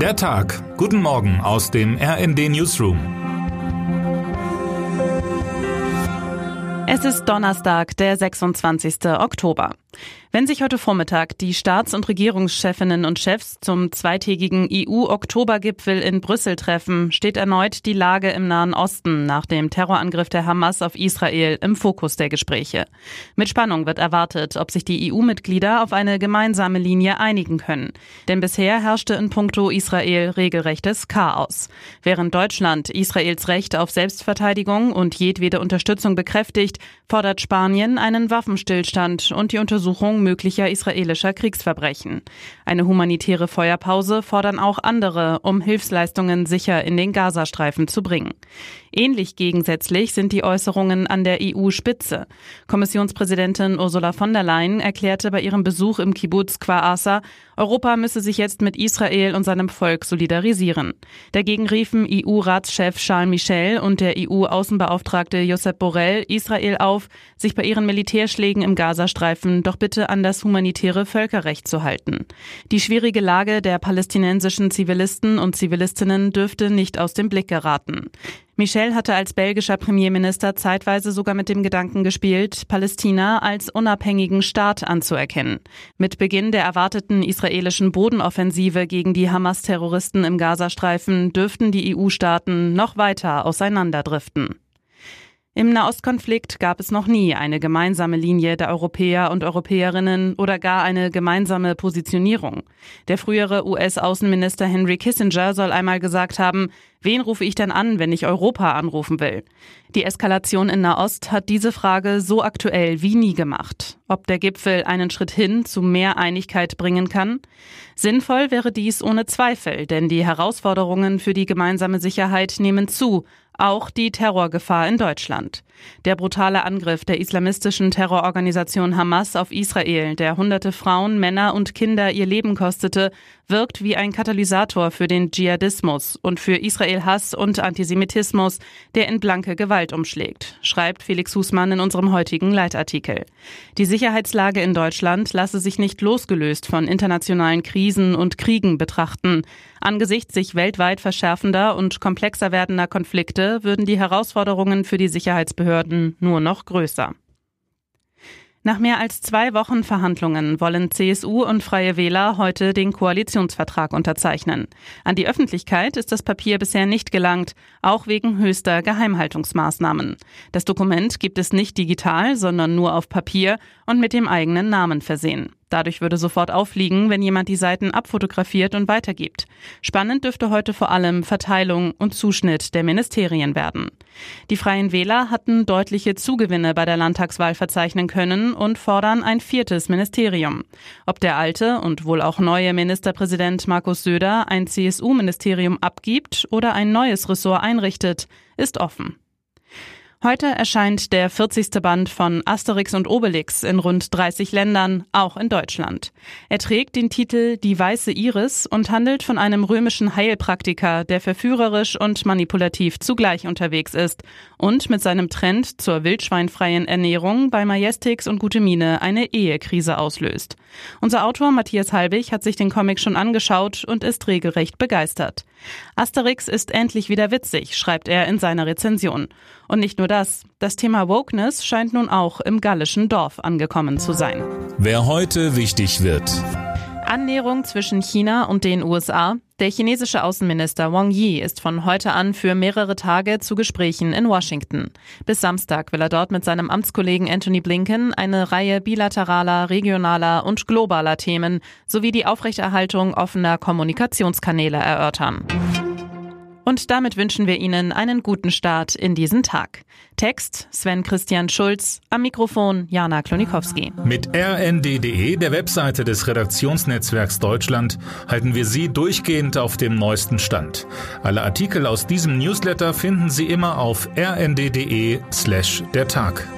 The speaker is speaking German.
Der Tag. Guten Morgen aus dem RND Newsroom. Es ist Donnerstag, der 26. Oktober. Wenn sich heute Vormittag die Staats- und Regierungschefinnen und Chefs zum zweitägigen EU-Oktobergipfel in Brüssel treffen, steht erneut die Lage im Nahen Osten nach dem Terrorangriff der Hamas auf Israel im Fokus der Gespräche. Mit Spannung wird erwartet, ob sich die EU-Mitglieder auf eine gemeinsame Linie einigen können. Denn bisher herrschte in puncto Israel regelrechtes Chaos. Während Deutschland Israels Recht auf Selbstverteidigung und jedwede Unterstützung bekräftigt, fordert Spanien einen Waffenstillstand und die Untersuchung möglicher israelischer Kriegsverbrechen. Eine humanitäre Feuerpause fordern auch andere, um Hilfsleistungen sicher in den Gazastreifen zu bringen. Ähnlich gegensätzlich sind die Äußerungen an der EU-Spitze. Kommissionspräsidentin Ursula von der Leyen erklärte bei ihrem Besuch im Kibbutz Asa, Europa müsse sich jetzt mit Israel und seinem Volk solidarisieren. Dagegen riefen EU-Ratschef Charles Michel und der EU-Außenbeauftragte Josep Borrell Israel auf, sich bei ihren Militärschlägen im Gazastreifen doch bitte an das humanitäre Völkerrecht zu halten. Die schwierige Lage der palästinensischen Zivilisten und Zivilistinnen dürfte nicht aus dem Blick geraten. Michel hatte als belgischer Premierminister zeitweise sogar mit dem Gedanken gespielt, Palästina als unabhängigen Staat anzuerkennen. Mit Beginn der erwarteten israelischen Bodenoffensive gegen die Hamas-Terroristen im Gazastreifen dürften die EU-Staaten noch weiter auseinanderdriften. Im Nahostkonflikt gab es noch nie eine gemeinsame Linie der Europäer und Europäerinnen oder gar eine gemeinsame Positionierung. Der frühere US-Außenminister Henry Kissinger soll einmal gesagt haben, wen rufe ich denn an, wenn ich Europa anrufen will? Die Eskalation in Nahost hat diese Frage so aktuell wie nie gemacht. Ob der Gipfel einen Schritt hin zu mehr Einigkeit bringen kann? Sinnvoll wäre dies ohne Zweifel, denn die Herausforderungen für die gemeinsame Sicherheit nehmen zu, auch die Terrorgefahr in Deutschland. Der brutale Angriff der islamistischen Terrororganisation Hamas auf Israel, der hunderte Frauen, Männer und Kinder ihr Leben kostete, wirkt wie ein Katalysator für den Dschihadismus und für Israel-Hass und Antisemitismus, der in blanke Gewalt umschlägt, schreibt Felix Husmann in unserem heutigen Leitartikel. Die Sicherheitslage in Deutschland lasse sich nicht losgelöst von internationalen Krisen und Kriegen betrachten. Angesichts sich weltweit verschärfender und komplexer werdender Konflikte würden die Herausforderungen für die Sicherheitsbehörden nur noch größer. Nach mehr als zwei Wochen Verhandlungen wollen CSU und Freie Wähler heute den Koalitionsvertrag unterzeichnen. An die Öffentlichkeit ist das Papier bisher nicht gelangt, auch wegen höchster Geheimhaltungsmaßnahmen. Das Dokument gibt es nicht digital, sondern nur auf Papier und mit dem eigenen Namen versehen. Dadurch würde sofort auffliegen, wenn jemand die Seiten abfotografiert und weitergibt. Spannend dürfte heute vor allem Verteilung und Zuschnitt der Ministerien werden. Die Freien Wähler hatten deutliche Zugewinne bei der Landtagswahl verzeichnen können und fordern ein viertes Ministerium. Ob der alte und wohl auch neue Ministerpräsident Markus Söder ein CSU-Ministerium abgibt oder ein neues Ressort einrichtet, ist offen. Heute erscheint der 40. Band von Asterix und Obelix in rund 30 Ländern, auch in Deutschland. Er trägt den Titel Die weiße Iris und handelt von einem römischen Heilpraktiker, der verführerisch und manipulativ zugleich unterwegs ist und mit seinem Trend zur wildschweinfreien Ernährung bei Majestix und Gute Mine eine Ehekrise auslöst. Unser Autor Matthias Halbig hat sich den Comic schon angeschaut und ist regelrecht begeistert. Asterix ist endlich wieder witzig, schreibt er in seiner Rezension. Und nicht nur das, das Thema Wokeness scheint nun auch im gallischen Dorf angekommen zu sein. Wer heute wichtig wird. Annäherung zwischen China und den USA. Der chinesische Außenminister Wang Yi ist von heute an für mehrere Tage zu Gesprächen in Washington. Bis Samstag will er dort mit seinem Amtskollegen Anthony Blinken eine Reihe bilateraler, regionaler und globaler Themen sowie die Aufrechterhaltung offener Kommunikationskanäle erörtern. Und damit wünschen wir Ihnen einen guten Start in diesen Tag. Text Sven Christian Schulz, am Mikrofon Jana Klonikowski. Mit rnd.de, der Webseite des Redaktionsnetzwerks Deutschland, halten wir Sie durchgehend auf dem neuesten Stand. Alle Artikel aus diesem Newsletter finden Sie immer auf rnd.de slash der Tag.